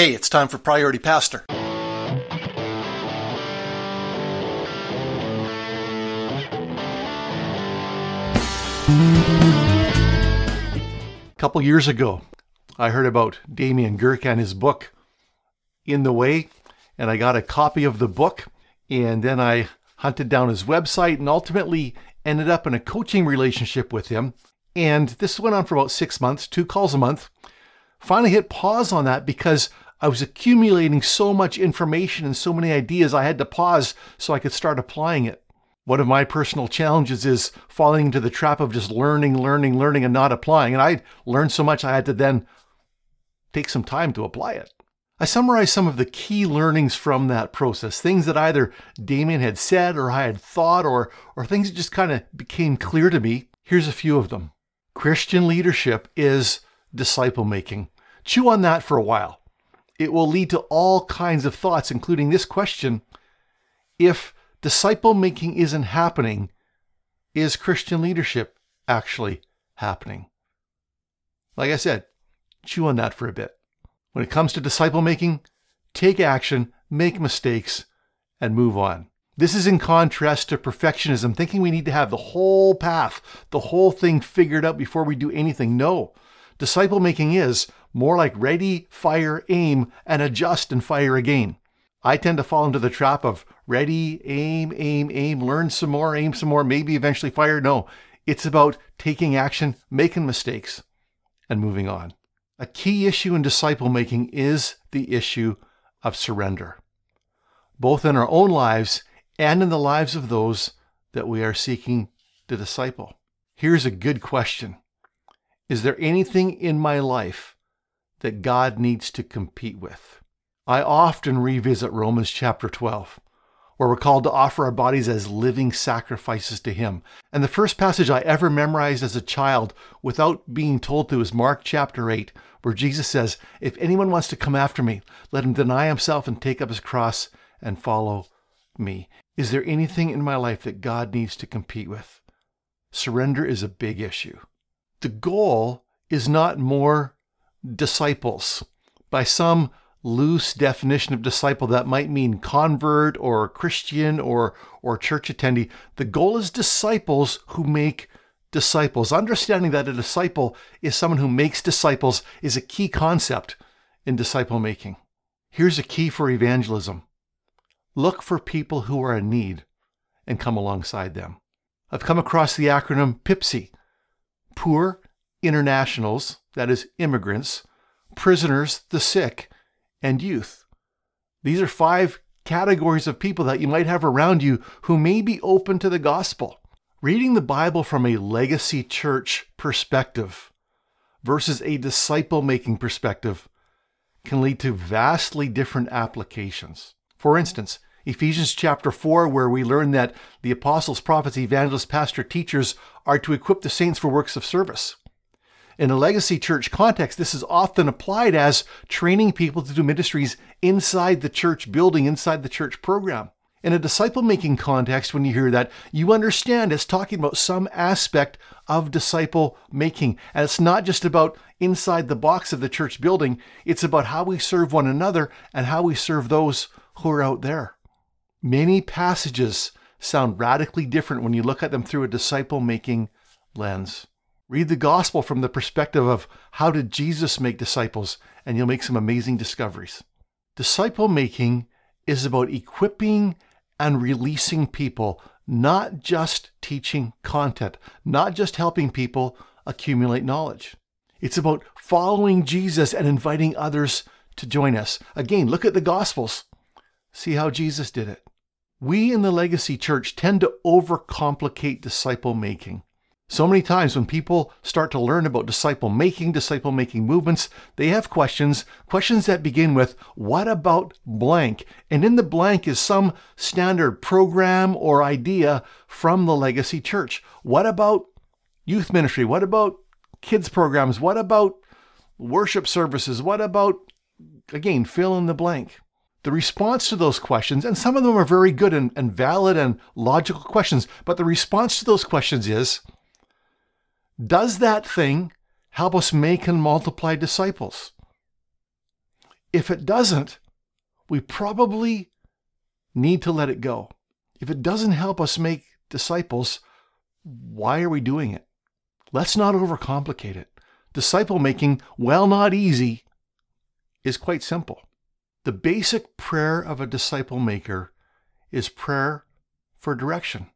Hey, it's time for Priority Pastor. A couple years ago, I heard about Damien Girk and his book, In the Way, and I got a copy of the book, and then I hunted down his website and ultimately ended up in a coaching relationship with him. And this went on for about six months, two calls a month. Finally hit pause on that because I was accumulating so much information and so many ideas, I had to pause so I could start applying it. One of my personal challenges is falling into the trap of just learning, learning, learning, and not applying. And I learned so much I had to then take some time to apply it. I summarized some of the key learnings from that process, things that either Damien had said or I had thought, or, or things that just kind of became clear to me. Here's a few of them. Christian leadership is disciple making. Chew on that for a while. It will lead to all kinds of thoughts, including this question If disciple making isn't happening, is Christian leadership actually happening? Like I said, chew on that for a bit. When it comes to disciple making, take action, make mistakes, and move on. This is in contrast to perfectionism, thinking we need to have the whole path, the whole thing figured out before we do anything. No. Disciple making is more like ready, fire, aim, and adjust and fire again. I tend to fall into the trap of ready, aim, aim, aim, learn some more, aim some more, maybe eventually fire. No, it's about taking action, making mistakes, and moving on. A key issue in disciple making is the issue of surrender, both in our own lives and in the lives of those that we are seeking to disciple. Here's a good question Is there anything in my life that God needs to compete with? I often revisit Romans chapter 12 where we're called to offer our bodies as living sacrifices to Him. And the first passage I ever memorized as a child without being told to is Mark chapter 8, where Jesus says, If anyone wants to come after me, let him deny himself and take up his cross and follow me. Is there anything in my life that God needs to compete with? Surrender is a big issue. The goal is not more disciples. By some loose definition of disciple that might mean convert or Christian or or church attendee. The goal is disciples who make disciples. Understanding that a disciple is someone who makes disciples is a key concept in disciple making. Here's a key for evangelism. Look for people who are in need and come alongside them. I've come across the acronym PIPSI, Poor Internationals, that is immigrants, prisoners, the sick, and youth. These are five categories of people that you might have around you who may be open to the gospel. Reading the Bible from a legacy church perspective versus a disciple making perspective can lead to vastly different applications. For instance, Ephesians chapter 4, where we learn that the apostles, prophets, evangelists, pastor, teachers are to equip the saints for works of service. In a legacy church context, this is often applied as training people to do ministries inside the church building, inside the church program. In a disciple making context, when you hear that, you understand it's talking about some aspect of disciple making. And it's not just about inside the box of the church building, it's about how we serve one another and how we serve those who are out there. Many passages sound radically different when you look at them through a disciple making lens. Read the gospel from the perspective of how did Jesus make disciples, and you'll make some amazing discoveries. Disciple making is about equipping and releasing people, not just teaching content, not just helping people accumulate knowledge. It's about following Jesus and inviting others to join us. Again, look at the Gospels. See how Jesus did it. We in the Legacy Church tend to overcomplicate disciple making. So many times when people start to learn about disciple making, disciple making movements, they have questions, questions that begin with, what about blank? And in the blank is some standard program or idea from the legacy church. What about youth ministry? What about kids programs? What about worship services? What about, again, fill in the blank? The response to those questions, and some of them are very good and, and valid and logical questions, but the response to those questions is, does that thing help us make and multiply disciples? if it doesn't, we probably need to let it go. If it doesn't help us make disciples, why are we doing it? Let's not overcomplicate it. Disciple making, while not easy, is quite simple. The basic prayer of a disciple maker is prayer for direction.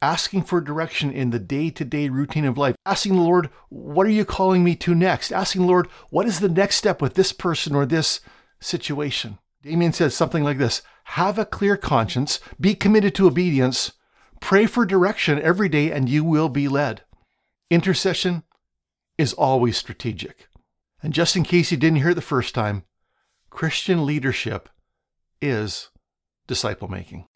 Asking for direction in the day to day routine of life. Asking the Lord, what are you calling me to next? Asking the Lord, what is the next step with this person or this situation? Damien says something like this Have a clear conscience, be committed to obedience, pray for direction every day, and you will be led. Intercession is always strategic. And just in case you didn't hear it the first time, Christian leadership is disciple making.